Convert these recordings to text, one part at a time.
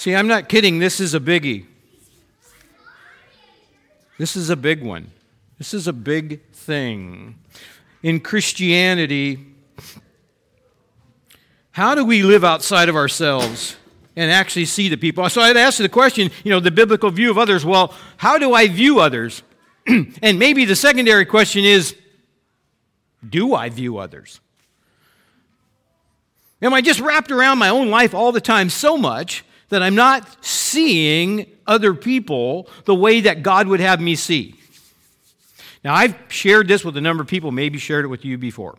See, I'm not kidding. This is a biggie. This is a big one. This is a big thing. In Christianity, how do we live outside of ourselves and actually see the people? So I'd ask the question, you know, the biblical view of others. Well, how do I view others? and maybe the secondary question is, do I view others? Am I just wrapped around my own life all the time so much that I'm not seeing other people the way that God would have me see? Now, I've shared this with a number of people, maybe shared it with you before.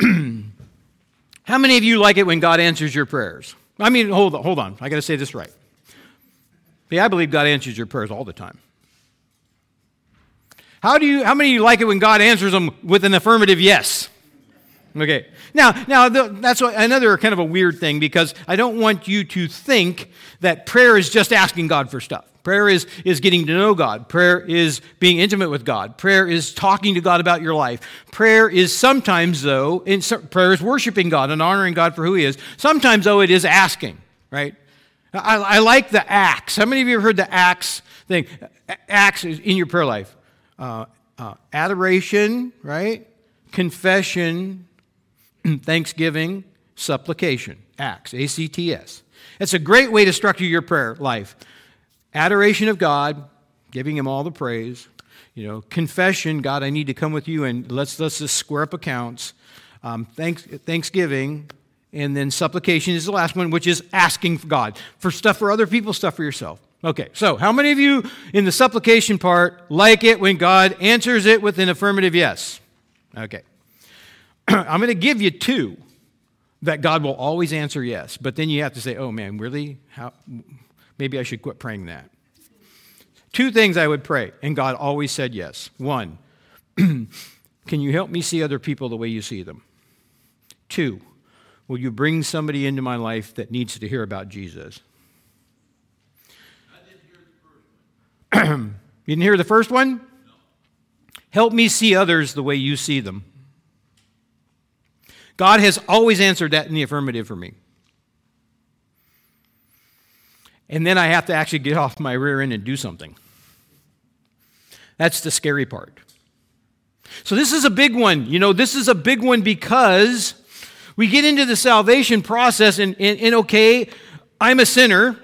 How many of you like it when God answers your prayers? I mean, hold on, hold on. I got to say this right. Yeah, I believe God answers your prayers all the time. How do you how many of you like it when God answers them with an affirmative yes? Okay. Now, now that's another kind of a weird thing because I don't want you to think that prayer is just asking God for stuff. Prayer is, is getting to know God. Prayer is being intimate with God. Prayer is talking to God about your life. Prayer is sometimes, though, in, prayer is worshiping God and honoring God for who He is. Sometimes, though, it is asking, right? I, I like the acts. How many of you have heard the acts thing? Acts in your prayer life. Uh, uh, adoration, right? Confession, thanksgiving, supplication. Acts, A C T S. It's a great way to structure your prayer life adoration of God, giving Him all the praise. You know, confession, God, I need to come with you and let's, let's just square up accounts. Um, thanks, thanksgiving, and then supplication is the last one, which is asking for God for stuff for other people, stuff for yourself. Okay, so how many of you in the supplication part like it when God answers it with an affirmative yes? Okay. I'm going to give you two that God will always answer yes, but then you have to say, oh man, really? How? Maybe I should quit praying that. Two things I would pray, and God always said yes. One, can you help me see other people the way you see them? Two, will you bring somebody into my life that needs to hear about Jesus? you didn't hear the first one? No. Help me see others the way you see them. God has always answered that in the affirmative for me. And then I have to actually get off my rear end and do something. That's the scary part. So, this is a big one. You know, this is a big one because we get into the salvation process, and, and, and okay, I'm a sinner,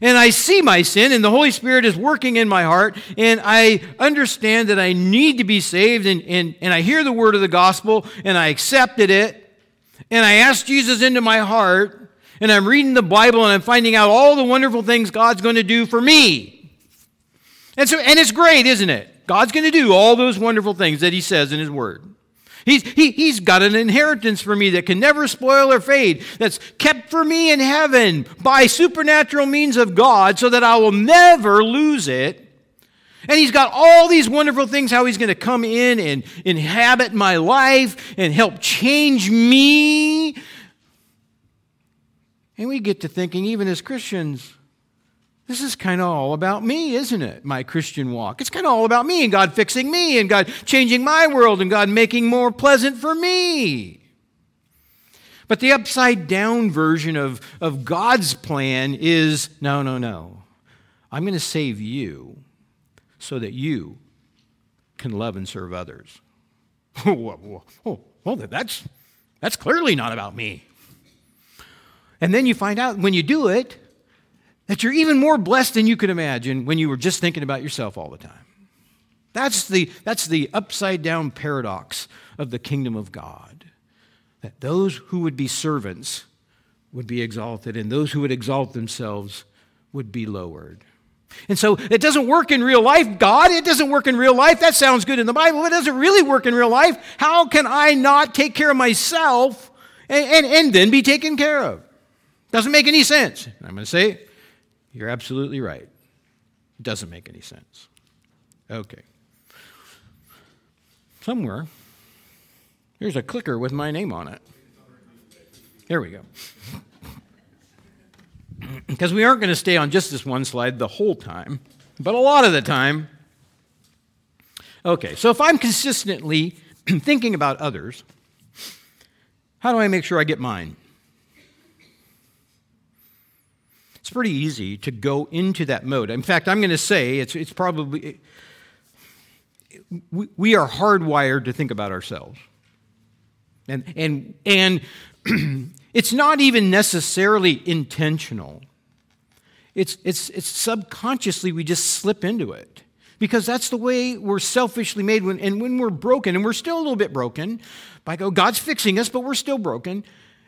and I see my sin, and the Holy Spirit is working in my heart, and I understand that I need to be saved, and, and, and I hear the word of the gospel, and I accepted it, and I asked Jesus into my heart, and I'm reading the Bible and I'm finding out all the wonderful things God's going to do for me. And so and it's great, isn't it? God's going to do all those wonderful things that he says in his word. He's, he, he's got an inheritance for me that can never spoil or fade, that's kept for me in heaven by supernatural means of God so that I will never lose it. And he's got all these wonderful things how he's going to come in and inhabit my life and help change me and we get to thinking, even as Christians, this is kind of all about me, isn't it? My Christian walk. It's kind of all about me and God fixing me and God changing my world and God making more pleasant for me. But the upside down version of, of God's plan is no, no, no. I'm going to save you so that you can love and serve others. oh, oh, that's, that's clearly not about me. And then you find out when you do it that you're even more blessed than you could imagine when you were just thinking about yourself all the time. That's the, that's the upside down paradox of the kingdom of God. That those who would be servants would be exalted, and those who would exalt themselves would be lowered. And so it doesn't work in real life, God. It doesn't work in real life. That sounds good in the Bible. But it doesn't really work in real life. How can I not take care of myself and, and, and then be taken care of? Doesn't make any sense. I'm going to say, you're absolutely right. It doesn't make any sense. Okay. Somewhere, here's a clicker with my name on it. There we go. Because we aren't going to stay on just this one slide the whole time, but a lot of the time. Okay, so if I'm consistently thinking about others, how do I make sure I get mine? It's pretty easy to go into that mode. In fact, I'm going to say it's, it's probably, we, we are hardwired to think about ourselves. And, and, and it's not even necessarily intentional. It's, it's, it's subconsciously we just slip into it because that's the way we're selfishly made. When, and when we're broken, and we're still a little bit broken, by go, God's fixing us, but we're still broken.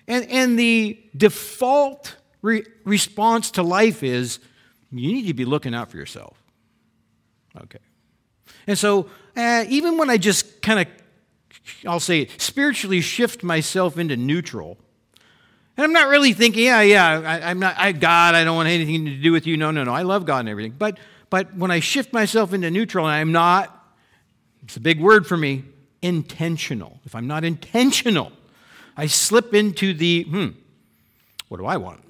And, and the default re- response to life is you need to be looking out for yourself. Okay. And so, uh, even when I just kind of, I'll say, spiritually shift myself into neutral, and I'm not really thinking, yeah, yeah, I, am not, I, God, I don't want anything to do with you. No, no, no, I love God and everything. But, but when I shift myself into neutral, and I'm not, it's a big word for me, intentional. If I'm not intentional, I slip into the, hmm, what do I want?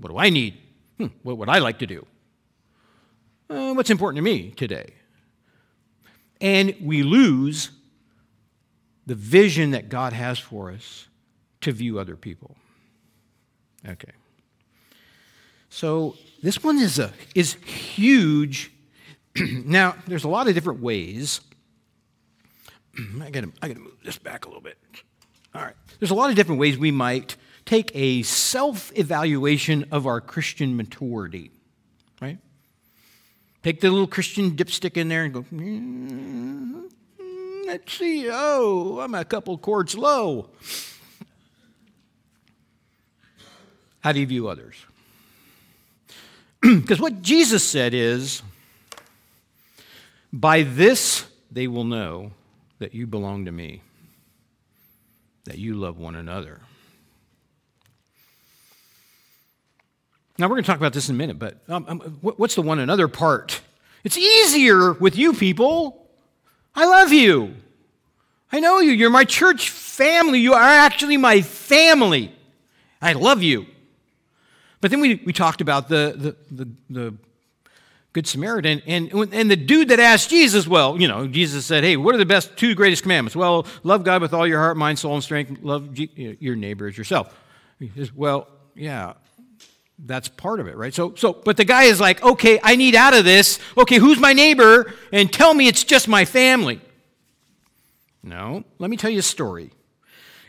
What do I need? Hmm, what would I like to do? Uh, what's important to me today? And we lose the vision that God has for us to view other people. Okay. So this one is a is huge. now, there's a lot of different ways. I gotta I gotta move this back a little bit. All right. There's a lot of different ways we might take a self-evaluation of our Christian maturity. Right? Take the little Christian dipstick in there and go, mm, let's see, oh, I'm a couple chords low. How do you view others? Because what Jesus said is, by this they will know that you belong to me, that you love one another. Now, we're going to talk about this in a minute, but um, um, what's the one another part? It's easier with you people. I love you. I know you. You're my church family. You are actually my family. I love you. But then we, we talked about the, the, the, the Good Samaritan. And, and the dude that asked Jesus, well, you know, Jesus said, hey, what are the best two greatest commandments? Well, love God with all your heart, mind, soul, and strength. Love your neighbor as yourself. He says, well, yeah, that's part of it, right? So, so, but the guy is like, okay, I need out of this. Okay, who's my neighbor? And tell me it's just my family. No, let me tell you a story.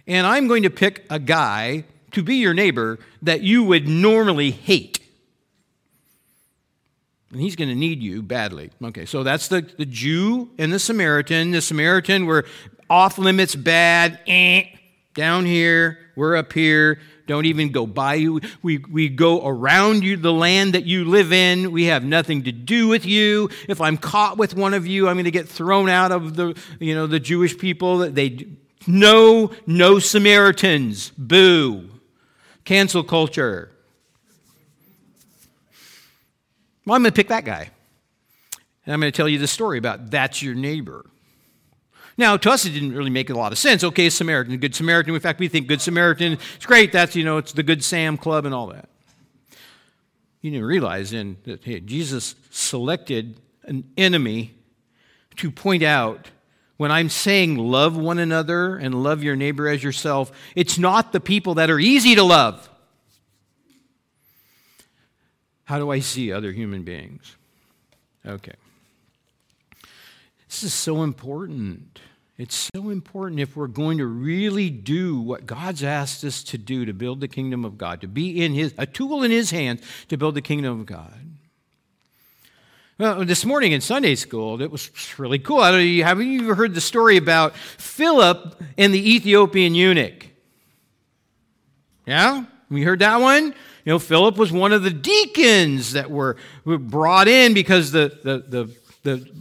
And I'm going to pick a guy to be your neighbor that you would normally hate. And he's going to need you badly. Okay, so that's the, the Jew and the Samaritan. The Samaritan, we're off limits bad. Eh, down here, we're up here. Don't even go by you. We, we go around you, the land that you live in. We have nothing to do with you. If I'm caught with one of you, I'm going to get thrown out of the, you know, the Jewish people. They no, no Samaritans. Boo. Cancel culture. Well, I'm going to pick that guy. And I'm going to tell you the story about that's your neighbor. Now, to us, it didn't really make a lot of sense. Okay, Samaritan, Good Samaritan. In fact, we think Good Samaritan is great. That's, you know, it's the Good Sam Club and all that. You didn't realize then that hey, Jesus selected an enemy to point out when I'm saying love one another and love your neighbor as yourself, it's not the people that are easy to love. How do I see other human beings? Okay. This is so important. It's so important if we're going to really do what God's asked us to do to build the kingdom of God, to be in his a tool in his hands to build the kingdom of God. Well, this morning in Sunday school, it was really cool. I don't know, have you ever heard the story about Philip and the Ethiopian eunuch? Yeah? We heard that one? You know, Philip was one of the deacons that were, were brought in because the, the, the, the,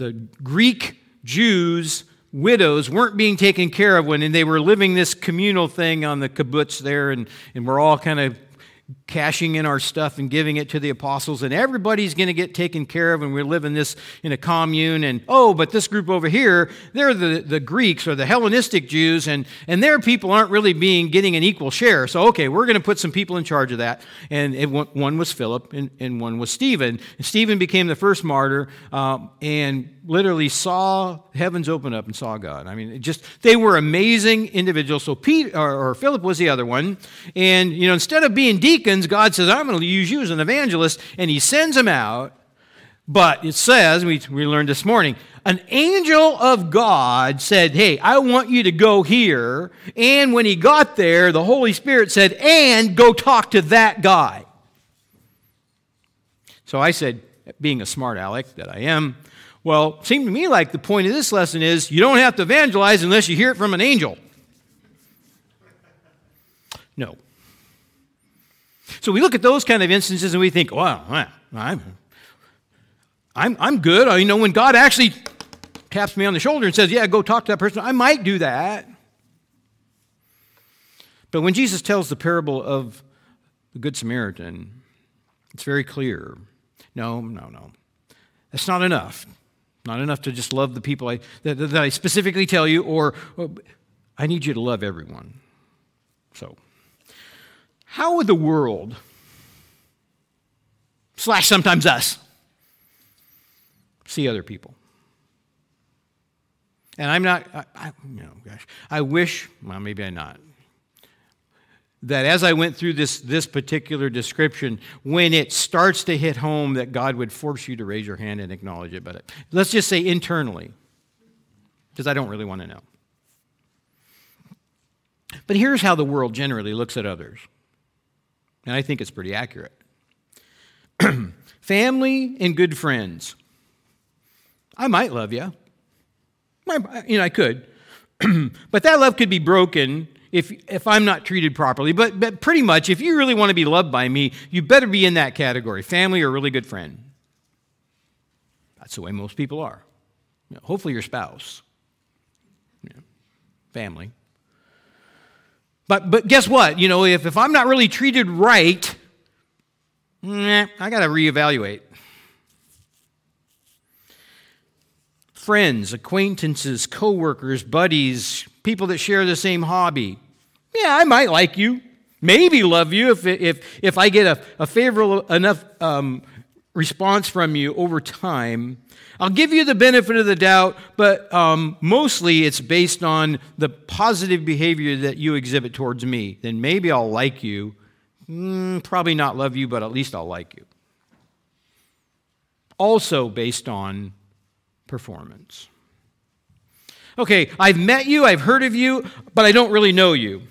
the Greek Jews widows weren't being taken care of when they were living this communal thing on the kibbutz there, and, and we're all kind of cashing in our stuff and giving it to the apostles, and everybody's going to get taken care of, and we're living this in a commune. And oh, but this group over here, they're the, the Greeks or the Hellenistic Jews, and, and their people aren't really being getting an equal share. So, okay, we're going to put some people in charge of that. And it, one was Philip, and, and one was Stephen. And Stephen became the first martyr, um, and literally saw heavens open up and saw God. I mean, just they were amazing individuals. So Pete or, or, Philip was the other one, and you know, instead of being deacons, God says, "I'm going to use you as an evangelist," and He sends them out. But it says we we learned this morning, an angel of God said, "Hey, I want you to go here." And when he got there, the Holy Spirit said, "And go talk to that guy." So I said, being a smart aleck that I am, well, it seemed to me like the point of this lesson is you don't have to evangelize unless you hear it from an angel. No. So we look at those kind of instances and we think, well, I'm, I'm, I'm good. Uh, I know when God actually taps me on the shoulder and says, yeah, go talk to that person, I might do that. But when Jesus tells the parable of the Good Samaritan, it's very clear. No, no, no. That's not enough. Not enough to just love the people I, that, that I specifically tell you, or, or I need you to love everyone. So, how would the world, slash sometimes us, see other people? And I'm not, I, I, you know, gosh, I wish, well, maybe I'm not, that as I went through this, this particular description, when it starts to hit home, that God would force you to raise your hand and acknowledge it. But let's just say internally, because I don't really want to know. But here's how the world generally looks at others. And I think it's pretty accurate family and good friends. I might love you. You know, I could. but that love could be broken if, if I'm not treated properly. But, but pretty much, if you really want to be loved by me, you better be in that category family or really good friend. That's the way most people are. You know, hopefully, your spouse, family. But, but guess what? You know, if, if I'm not really treated right, I got to reevaluate. Friends, acquaintances, coworkers, buddies, people that share the same hobby. Yeah, I might like you, maybe love you if, if, if I get a, a favorable enough um, response from you over time. I'll give you the benefit of the doubt, but um, mostly it's based on the positive behavior that you exhibit towards me. Then maybe I'll like you. Mm, probably not love you, but at least I'll like you. Also based on performance. Okay, I've met you, I've heard of you, but I don't really know you.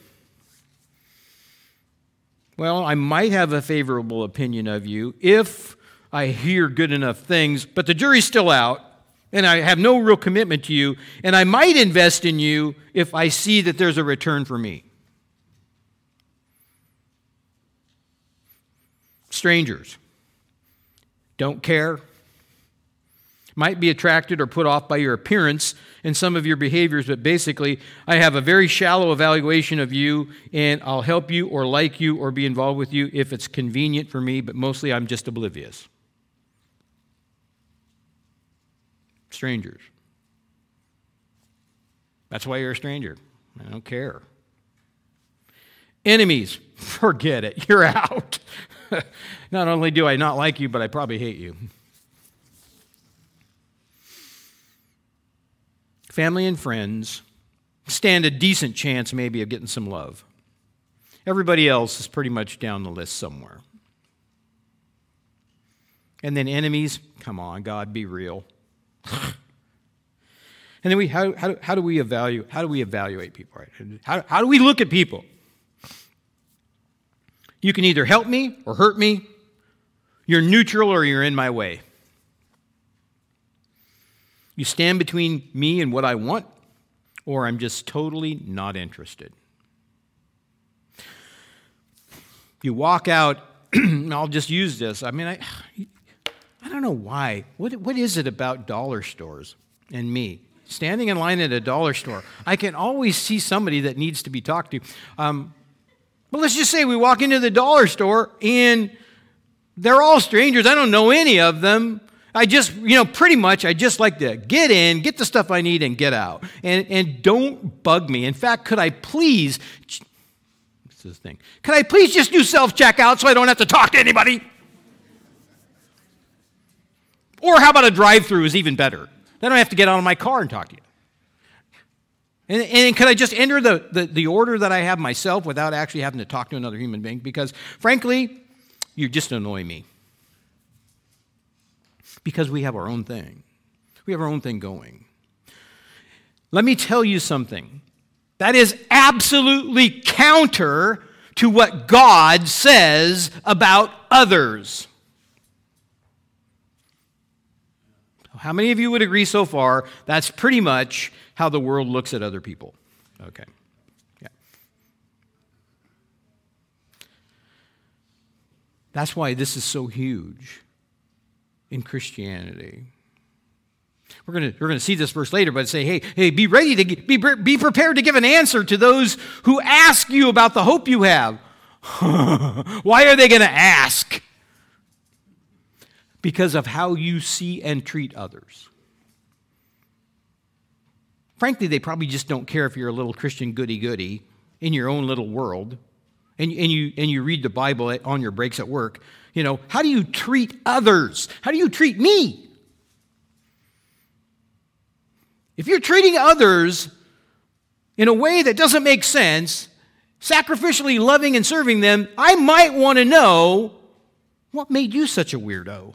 Well, I might have a favorable opinion of you if I hear good enough things, but the jury's still out, and I have no real commitment to you, and I might invest in you if I see that there's a return for me. Strangers don't care, might be attracted or put off by your appearance and some of your behaviors, but basically, I have a very shallow evaluation of you, and I'll help you or like you or be involved with you if it's convenient for me, but mostly I'm just oblivious. Strangers. That's why you're a stranger. I don't care. Enemies, forget it. You're out. not only do I not like you, but I probably hate you. family and friends stand a decent chance maybe of getting some love. Everybody else is pretty much down the list somewhere. And then enemies, come on, God, be real. And then we, how, how, how, do we evaluate, how do we evaluate people, right? How, how do we look at people? You can either help me or hurt me. You're neutral or you're in my way. You stand between me and what I want, or I'm just totally not interested. You walk out, I'll just use this. I mean, I, I don't know why. What, what is it about dollar stores and me? Standing in line at a dollar store, I can always see somebody that needs to be talked to. Um, but let's just say we walk into the dollar store and they're all strangers. I don't know any of them. I just, you know, pretty much, I just like to get in, get the stuff I need, and get out. And, and don't bug me. In fact, could I please, this is the thing, could I please just do self checkout so I don't have to talk to anybody? Or how about a drive through is even better? Then I have to get out of my car and talk to you. And, and could I just enter the, the, the order that I have myself without actually having to talk to another human being? Because, frankly, you just annoy me. Because we have our own thing, we have our own thing going. Let me tell you something that is absolutely counter to what God says about others. How many of you would agree so far that's pretty much how the world looks at other people? Okay. Yeah. That's why this is so huge in Christianity. We're going we're gonna see this verse later, but say, hey, hey, be ready to be, be prepared to give an answer to those who ask you about the hope you have. Why are they going to ask? Because of how you see and treat others. Frankly, they probably just don't care if you're a little Christian goody goody in your own little world and, and, you, and you read the Bible on your breaks at work. You know, how do you treat others? How do you treat me? If you're treating others in a way that doesn't make sense, sacrificially loving and serving them, I might want to know what made you such a weirdo.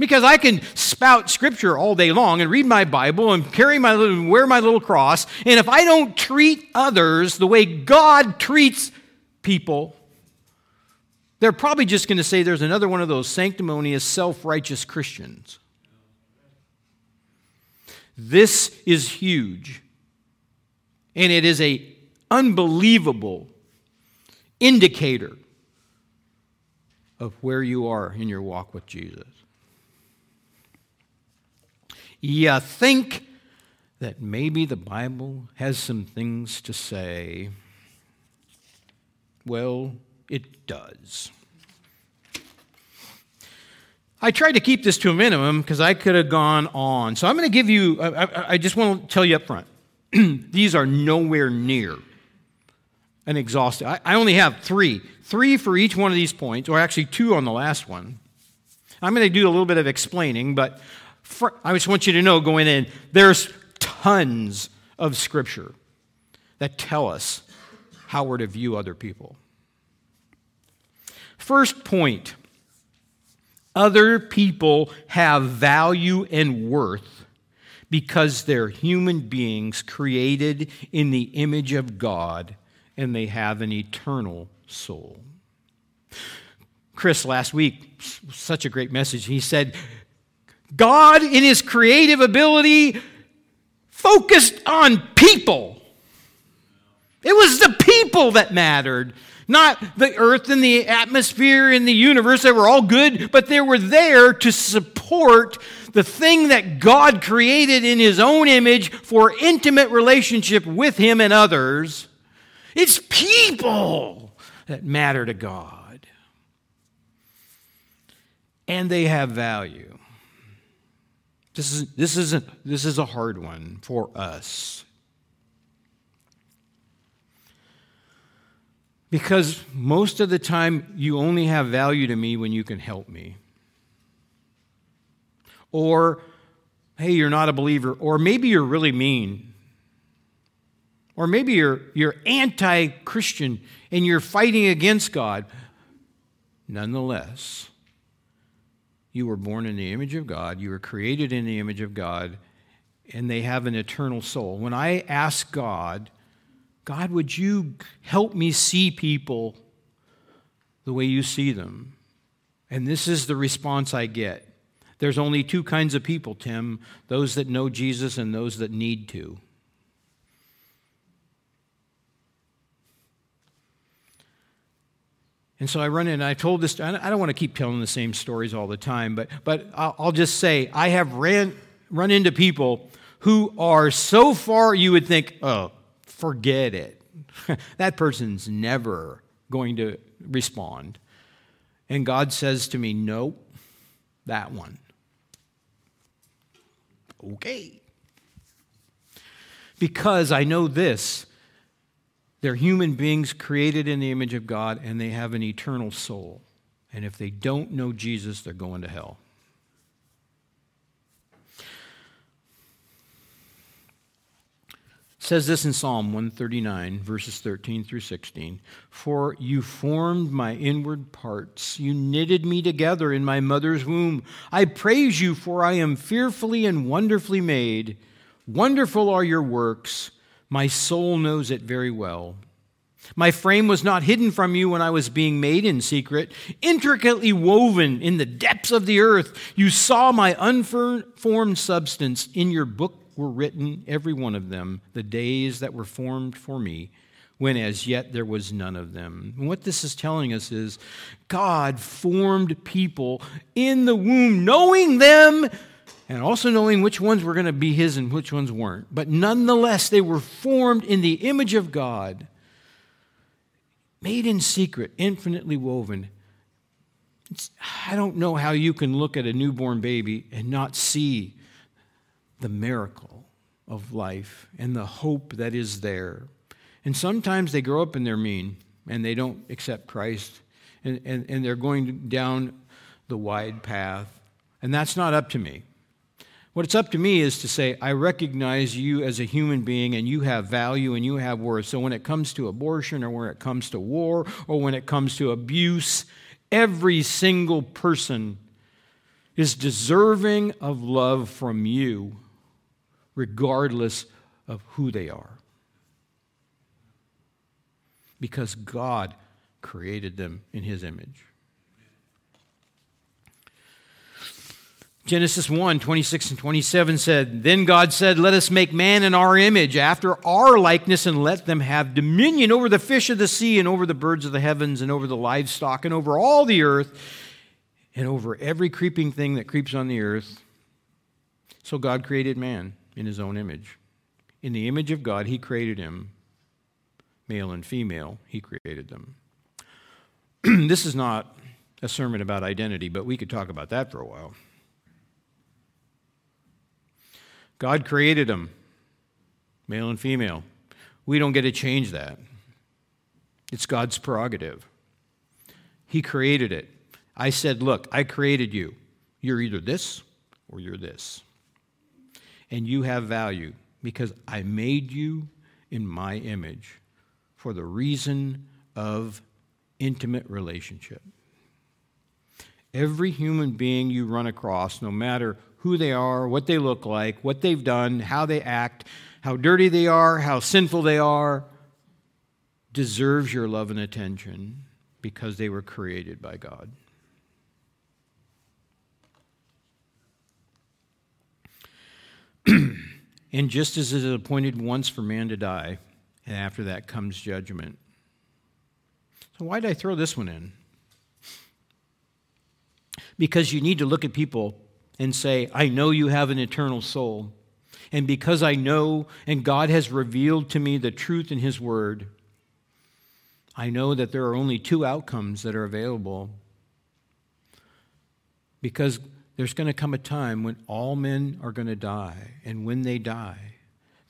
Because I can spout scripture all day long and read my Bible and carry my little, wear my little cross, and if I don't treat others the way God treats people, they're probably just going to say there's another one of those sanctimonious, self righteous Christians. This is huge. And it is a unbelievable indicator of where you are in your walk with Jesus. You think that maybe the Bible has some things to say. Well, it does. I tried to keep this to a minimum because I could have gone on. So I'm going to give you, I, I just want to tell you up front these are nowhere near an exhaustive. I, I only have three, three for each one of these points, or actually two on the last one. I'm going to do a little bit of explaining, but I just want you to know going in, there's tons of scripture that tell us how we're to view other people. First point other people have value and worth because they're human beings created in the image of God and they have an eternal soul. Chris last week, such a great message. He said, God, in his creative ability, focused on people. It was the people that mattered, not the earth and the atmosphere and the universe. They were all good, but they were there to support the thing that God created in his own image for intimate relationship with him and others. It's people that matter to God. And they have value. This is, this, is a, this is a hard one for us. Because most of the time, you only have value to me when you can help me. Or, hey, you're not a believer. Or maybe you're really mean. Or maybe you're, you're anti Christian and you're fighting against God. Nonetheless, you were born in the image of God, you were created in the image of God, and they have an eternal soul. When I ask God, God, would you help me see people the way you see them? And this is the response I get. There's only two kinds of people, Tim those that know Jesus and those that need to. And so I run in, and I told this, I don't want to keep telling the same stories all the time, but, but I'll just say I have ran, run into people who are so far you would think, oh, forget it. that person's never going to respond. And God says to me, nope, that one. Okay. Because I know this they're human beings created in the image of God, and they have an eternal soul. And if they don't know Jesus, they're going to hell. It says this in Psalm 139, verses 13 through 16 For you formed my inward parts, you knitted me together in my mother's womb. I praise you, for I am fearfully and wonderfully made. Wonderful are your works my soul knows it very well. My frame was not hidden from you when I was being made in secret, intricately woven in the depths of the earth. You saw my unformed substance. In your book were written, every one of them, the days that were formed for me, when as yet there was none of them. And what this is telling us is God formed people in the womb, knowing them and also knowing which ones were going to be his and which ones weren't. But nonetheless, they were formed in the image of God made in secret, infinitely woven. It's, I don't know how you can look at a newborn baby and not see the miracle of life and the hope that is there. And sometimes they grow up and they're mean and they don't accept Christ and, and, and they're going down the wide path. And that's not up to me. What it's up to me is to say, I recognize you as a human being and you have value and you have worth. So when it comes to abortion or when it comes to war or when it comes to abuse, every single person is deserving of love from you, regardless of who they are. Because God created them in His image. Genesis 1 26 and 27 said, Then God said, Let us make man in our image, after our likeness, and let them have dominion over the fish of the sea, and over the birds of the heavens, and over the livestock, and over all the earth, and over every creeping thing that creeps on the earth. So God created man in his own image. In the image of God, he created him. Male and female, he created them. this is not a sermon about identity, but we could talk about that for a while. God created them, male and female. We don't get to change that. It's God's prerogative. He created it. I said, Look, I created you. You're either this or you're this. And you have value because I made you in my image for the reason of intimate relationship. Every human being you run across, no matter who they are, what they look like, what they've done, how they act, how dirty they are, how sinful they are, deserves your love and attention because they were created by God. and just as it is appointed once for man to die, and after that comes judgment. So, why did I throw this one in? Because you need to look at people and say, I know you have an eternal soul. And because I know and God has revealed to me the truth in His Word, I know that there are only two outcomes that are available. Because there's going to come a time when all men are going to die. And when they die,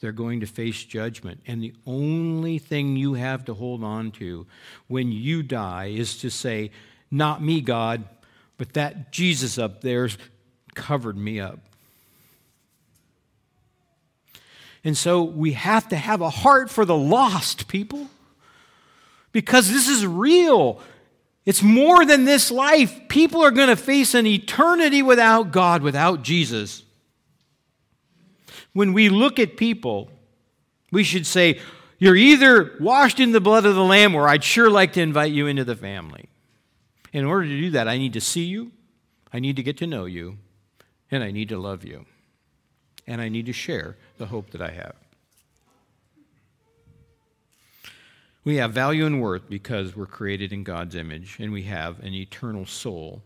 they're going to face judgment. And the only thing you have to hold on to when you die is to say, Not me, God, but that Jesus up there's covered me up. And so we have to have a heart for the lost, people, because this is real. It's more than this life. People are going to face an eternity without God, without Jesus. When we look at people, we should say, You're either washed in the blood of the Lamb, or I'd sure like to invite you into the family. In order to do that, I need to see you, I need to get to know you, and I need to love you. And I need to share the hope that I have. We have value and worth because we're created in God's image, and we have an eternal soul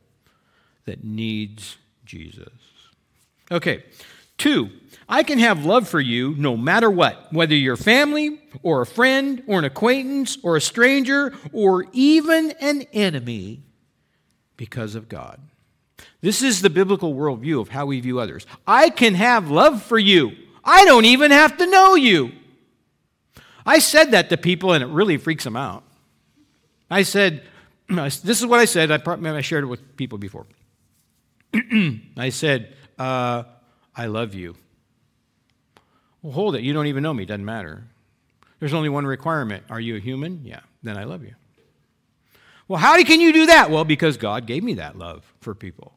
that needs Jesus. Okay, two, I can have love for you no matter what, whether you're family or a friend or an acquaintance or a stranger or even an enemy because of God. This is the biblical worldview of how we view others. I can have love for you. I don't even have to know you. I said that to people and it really freaks them out. I said, this is what I said. I, shared it with people before. I said, uh, I love you. Well, hold it. You don't even know me. Doesn't matter. There's only one requirement. Are you a human? Yeah. Then I love you. Well, how can you do that? Well, because God gave me that love for people.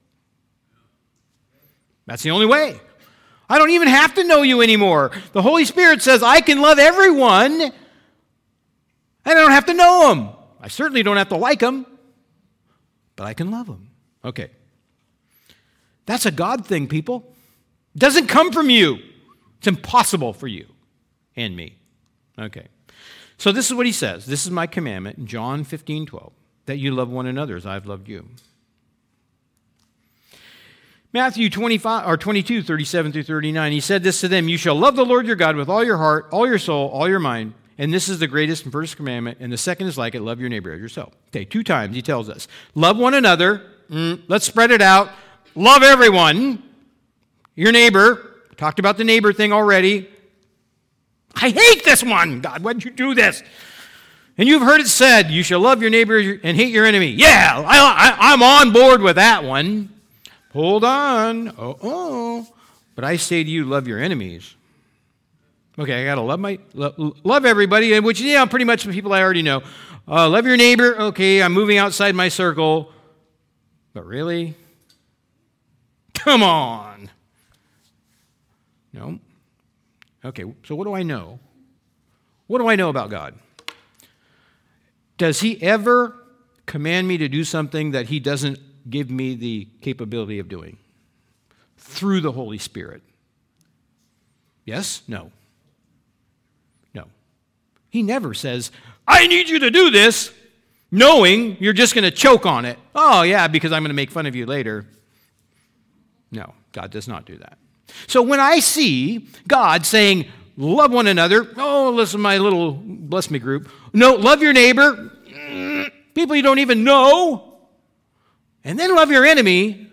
That's the only way. I don't even have to know you anymore. The Holy Spirit says I can love everyone, and I don't have to know them. I certainly don't have to like them, but I can love them. Okay. That's a God thing, people. It doesn't come from you. It's impossible for you and me. Okay. So this is what he says. This is my commandment in John 15, 12, that you love one another as I've loved you. Matthew 25 or 22, 37 through 39, he said this to them You shall love the Lord your God with all your heart, all your soul, all your mind. And this is the greatest and first commandment. And the second is like it love your neighbor as yourself. Okay, two times he tells us love one another. Mm, let's spread it out. Love everyone. Your neighbor. Talked about the neighbor thing already. I hate this one. God, why'd you do this? And you've heard it said, you shall love your neighbor and hate your enemy. Yeah, I, am on board with that one. Hold on. Oh, oh. But I say to you, love your enemies. Okay, I got to love my love, love everybody, which yeah, pretty much the people I already know. Uh, love your neighbor. Okay, I'm moving outside my circle. But really? Come on. No. Okay, so what do I know? What do I know about God? Does He ever command me to do something that He doesn't give me the capability of doing? Through the Holy Spirit. Yes? No. No. He never says, I need you to do this, knowing you're just going to choke on it. Oh, yeah, because I'm going to make fun of you later. No, God does not do that. So when I see God saying, love one another, oh, listen, my little bless me group. No, love your neighbor, mm, people you don't even know, and then love your enemy.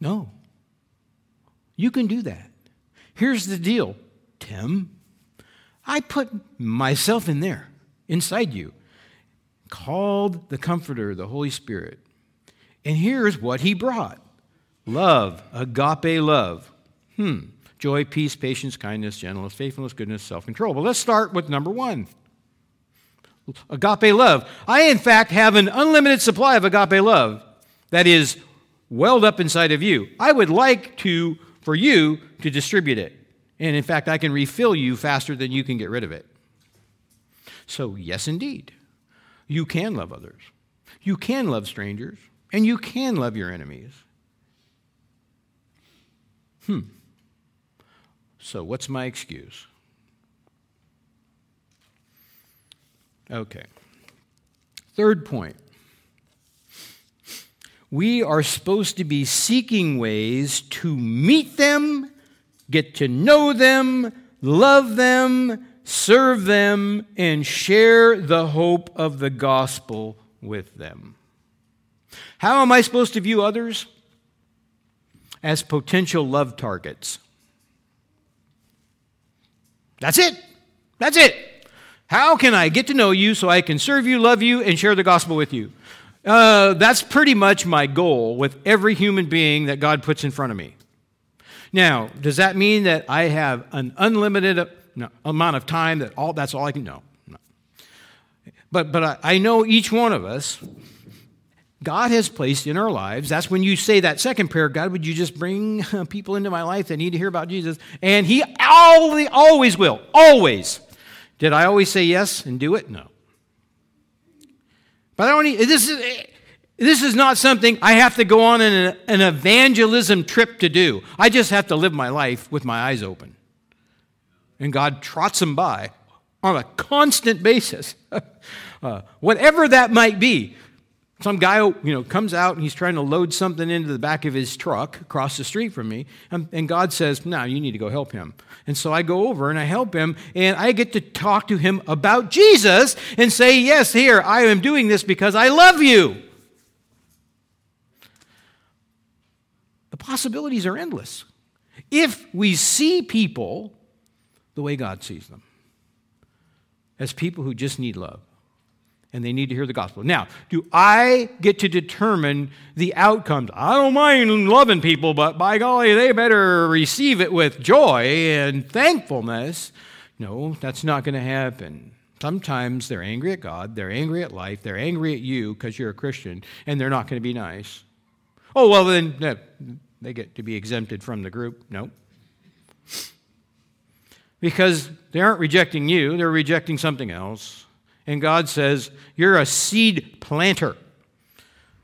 No. You can do that. Here's the deal, Tim. I put myself in there, inside you, called the Comforter, the Holy Spirit. And here's what he brought love, agape love. Hmm. Joy, peace, patience, kindness, gentleness, faithfulness, goodness, self control. Well, let's start with number one agape love. I, in fact, have an unlimited supply of agape love that is welled up inside of you. I would like to, for you to distribute it. And in fact, I can refill you faster than you can get rid of it. So, yes, indeed, you can love others. You can love strangers. And you can love your enemies. Hmm. So, what's my excuse? Okay. Third point. We are supposed to be seeking ways to meet them, get to know them, love them, serve them, and share the hope of the gospel with them. How am I supposed to view others? As potential love targets. That's it. That's it. How can I get to know you so I can serve you, love you, and share the gospel with you? Uh, that's pretty much my goal with every human being that God puts in front of me. Now, does that mean that I have an unlimited uh, amount of time that all that's all I can know? No. But but I, I know each one of us God has placed in our lives. That's when you say that second prayer God, would you just bring people into my life that need to hear about Jesus? And He always, always will. Always. Did I always say yes and do it? No. But I don't need, this is, this is not something I have to go on an, an evangelism trip to do. I just have to live my life with my eyes open. And God trots them by on a constant basis. uh, whatever that might be. Some guy, you know, comes out and he's trying to load something into the back of his truck across the street from me, and, and God says, "No, you need to go help him." And so I go over and I help him, and I get to talk to him about Jesus and say, "Yes, here I am doing this because I love you." The possibilities are endless if we see people the way God sees them, as people who just need love and they need to hear the gospel. Now, do I get to determine the outcomes? I don't mind loving people, but by golly, they better receive it with joy and thankfulness. No, that's not going to happen. Sometimes they're angry at God, they're angry at life, they're angry at you because you're a Christian, and they're not going to be nice. Oh, well, then they get to be exempted from the group. No. Because they aren't rejecting you, they're rejecting something else. And God says, You're a seed planter.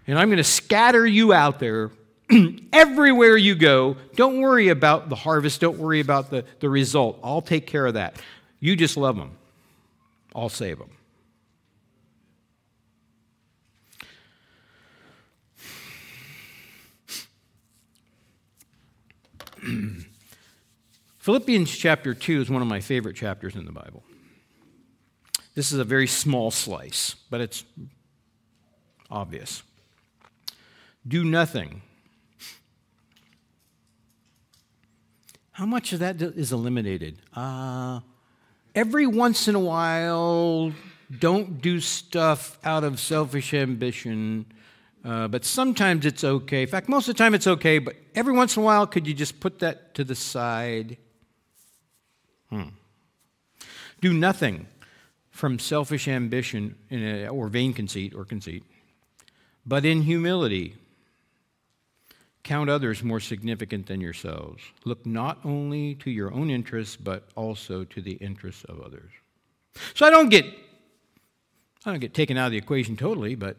And I'm going to scatter you out there everywhere you go. Don't worry about the harvest, don't worry about the, the result. I'll take care of that. You just love them, I'll save them. Philippians chapter 2 is one of my favorite chapters in the Bible. This is a very small slice, but it's obvious. Do nothing. How much of that is eliminated? Uh, every once in a while, don't do stuff out of selfish ambition uh, but sometimes it's okay. In fact, most of the time it's okay, but every once in a while, could you just put that to the side? Hmm. Do nothing from selfish ambition a, or vain conceit or conceit, but in humility. Count others more significant than yourselves. Look not only to your own interests, but also to the interests of others. So I don't get I don't get taken out of the equation totally, but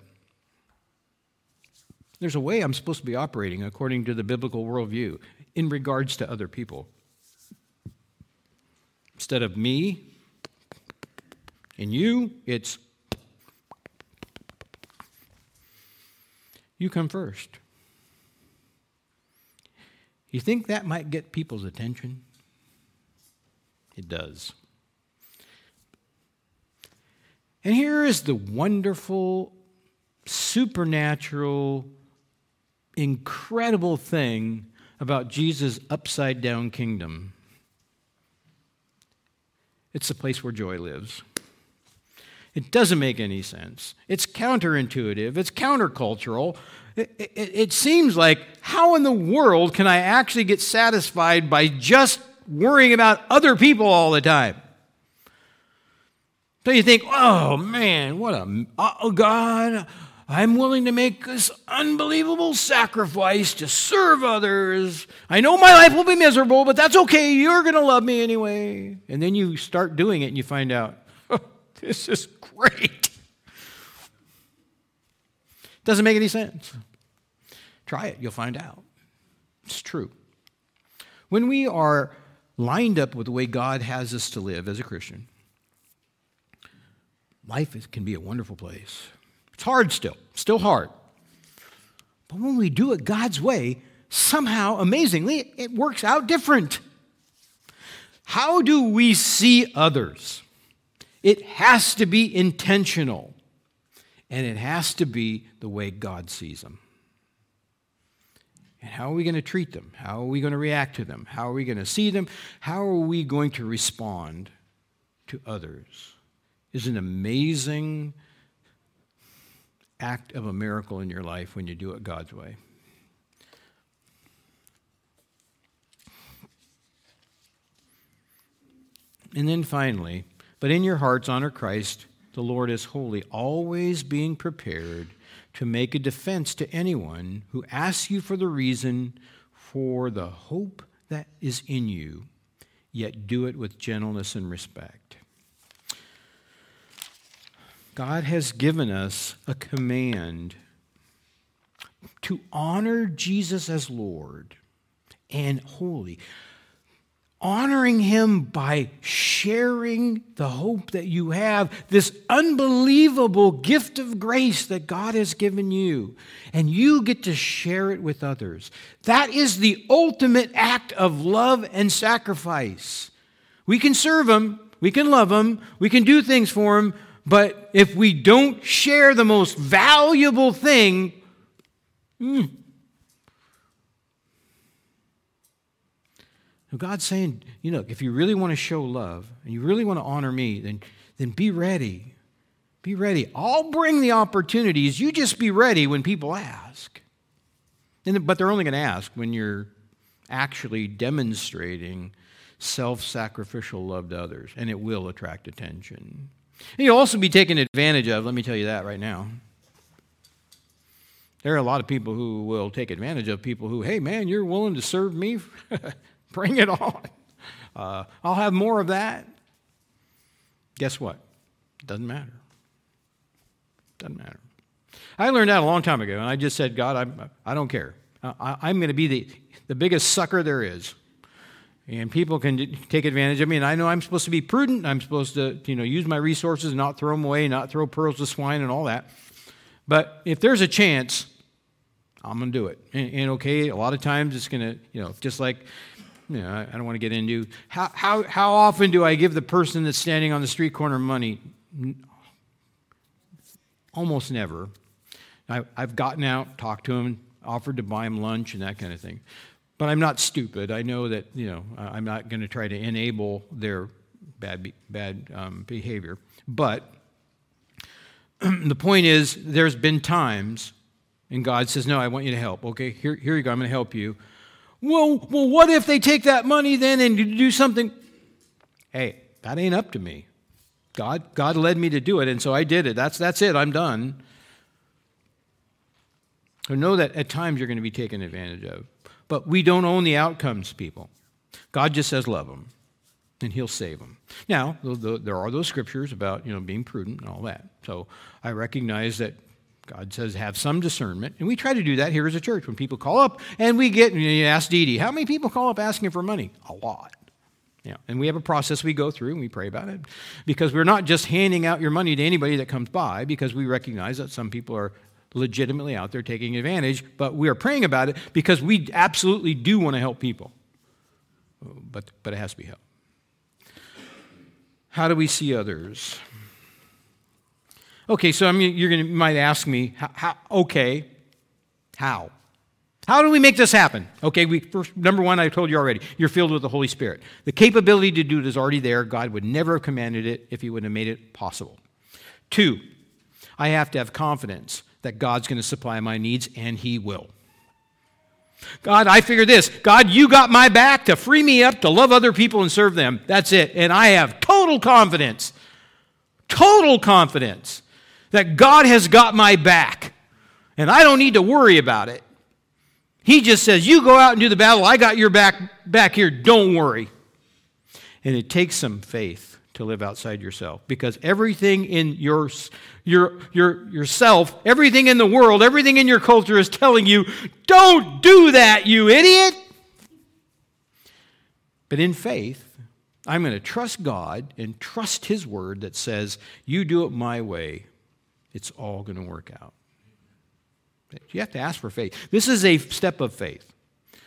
there's a way I'm supposed to be operating according to the biblical worldview in regards to other people. Instead of me and you, it's you come first. You think that might get people's attention? It does. And here is the wonderful, supernatural incredible thing about Jesus' upside down kingdom it's the place where joy lives. It doesn't make any sense. It's counterintuitive, it's countercultural. It, it, it, seems like, how in the world can I actually get satisfied by just worrying about other people all the time? So you think, oh man, what a, oh God, I'm willing to make this unbelievable sacrifice to serve others. I know my life will be miserable, but that's okay. You're going to love me anyway. And then you start doing it and you find out, this is great. Doesn't make any sense. Try it, you'll find out. It's true. When we are lined up with the way God has us to live as a Christian, life can be a wonderful place. It's hard still, still hard. But when we do it God's way, somehow, amazingly, it works out different. How do we see others? It has to be intentional, and it has to be the way God sees them. And how are we going to treat them? How are we going to react to them? How are we going to see them? How are we going to respond to others? Is an amazing act of a miracle in your life when you do it God's way. And then finally, but in your hearts honor Christ, the Lord is holy, always being prepared to make a defense to anyone who asks you for the reason for the hope that is in you, yet do it with gentleness and respect. God has given us a command to honor Jesus as Lord and holy. Honoring him by sharing the hope that you have, this unbelievable gift of grace that God has given you, and you get to share it with others. That is the ultimate act of love and sacrifice. We can serve him, we can love him, we can do things for him, but if we don't share the most valuable thing, hmm. God's saying, you know, if you really want to show love and you really want to honor me, then, then be ready Be ready. I'll bring the opportunities. You just be ready when people ask. And, but they're only going to ask when you're actually demonstrating self sacrificial love to others, and it will attract attention. And you'll also be taken advantage of, let me tell you that right now. There are a lot of people who will take advantage of people who, hey man, you're willing to serve me? Bring it on. Uh, I'll have more of that. Guess what? Doesn't matter. Doesn't matter. I learned that a long time ago, and I just said, God, I'm, I don't care. I, am going to be the, the biggest sucker there is. And people can take advantage of me. And I know I'm supposed to be prudent. I'm supposed to, you know, use my resources, not throw them away, not throw pearls to swine and all that. But if there's a chance, I'm going to do it. And, and, okay, a lot of times it's going to, you know, just like, know, I, don't want to get into how, how, how often do I give the person that's standing on the street corner money? Almost never. I, I've gotten out, talked to them, offered to buy them lunch and that kind of thing. But I'm not stupid. I know that, you know, I'm not going to try to enable their bad, bad um, behavior. But the point is, there's been times, and God says, No, I want you to help. Okay, here, here you go. I'm going to help you. Well, well, what if they take that money then and do something? Hey, that ain't up to me. God, God led me to do it, and so I did it. That's, that's it. I'm done. So know that at times you're going to be taken advantage of. But we don't own the outcomes, people. God just says love them, and He'll save them. Now, there are those scriptures about you know being prudent and all that. So I recognize that God says have some discernment, and we try to do that here as a church. When people call up, and we get, and you ask Dee Dee, how many people call up asking for money? A lot. Yeah, and we have a process we go through and we pray about it because we're not just handing out your money to anybody that comes by because we recognize that some people are legitimately out there taking advantage, but we are praying about it because we absolutely do want to help people. But, but it has to be help. How do we see others? Okay, so I mean, you're going to might ask me, how, how, okay, how? How do we make this happen? Okay, we first number one, I told you already, you're filled with the Holy Spirit. The capability to do it is already there. God would never have commanded it if He would have made it possible. Two, I have to have confidence that God's going to supply my needs, and He will. God, I figure this God, you got my back to free me up to love other people and serve them. That's it. And I have total confidence, total confidence that God has got my back. And I don't need to worry about it. He just says, You go out and do the battle. I got your back back here. Don't worry. And it takes some faith to live outside yourself because everything in your, your, your, yourself, everything in the world, everything in your culture is telling you, don't do that, you idiot. But in faith, I'm going to trust God and trust His word that says, you do it my way, it's all going to work out. You have to ask for faith. This is a step of faith.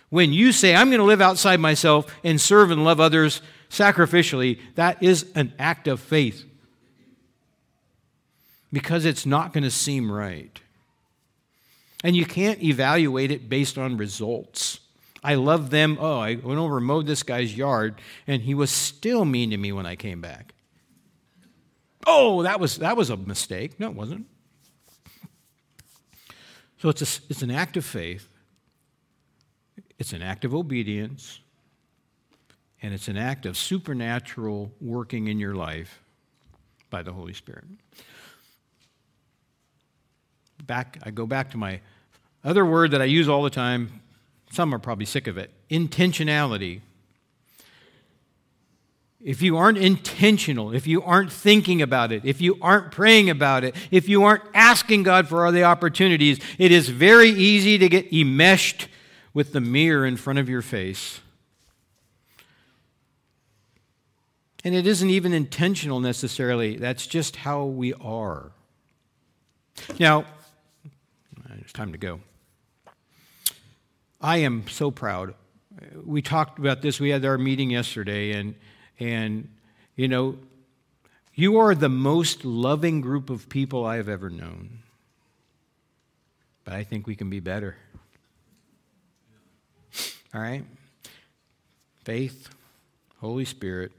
When you say, I'm going to live outside myself and serve and love others sacrificially, that is an act of faith. Because it's not going to seem right. And you can't evaluate it based on results. I love them. Oh, I went over and mowed this guy's yard, and he was still mean to me when I came back. Oh, that was, that was a mistake. No, it wasn't. So it's, a, it's an act of faith it's an act of obedience, and it's an act of supernatural working in your life by the Holy Spirit. Back, I go back to my other word that I use all the time. Some are probably sick of it intentionality. If you aren't intentional, if you aren't thinking about it, if you aren't praying about it, if you aren't asking God for all the opportunities, it is very easy to get enmeshed with the mirror in front of your face. And it isn't even intentional necessarily, that's just how we are. Now, it's time to go. I am so proud. We talked about this, we had our meeting yesterday, and, and you know, you are the most loving group of people I have ever known. But I think we can be better. All right? Faith, Holy Spirit,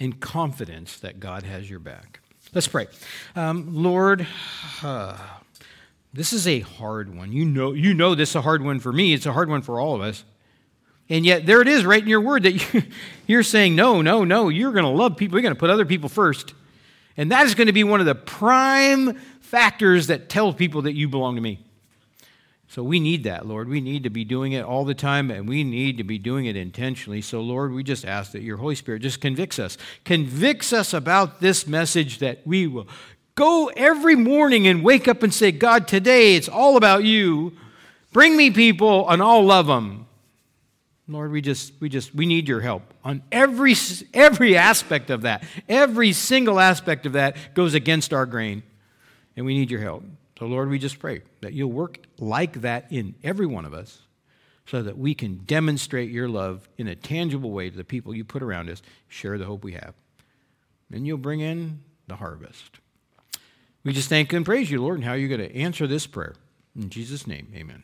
and confidence that God has your back. Let's pray. Um, Lord, uh, this is a hard one. You know, you know this is a hard one for me. It's a hard one for all of us. And yet, there it is right in your word that you, you're saying, no, no, no, you're going to love people. You're going to put other people first. And that is going to be one of the prime factors that tell people that you belong to me. So we need that, Lord. We need to be doing it all the time, and we need to be doing it intentionally. So, Lord, we just ask that your Holy Spirit just convicts us. Convicts us about this message that we will go every morning and wake up and say, God, today it's all about you. Bring me people, and I'll love them. Lord, we just, we just, we need your help on every, every aspect of that. Every single aspect of that goes against our grain, and we need your help. So, Lord, we just pray that you'll work like that in every one of us so that we can demonstrate your love in a tangible way to the people you put around us, share the hope we have. And you'll bring in the harvest. We just thank and praise you, Lord, and how you're going to answer this prayer. In Jesus' name, amen.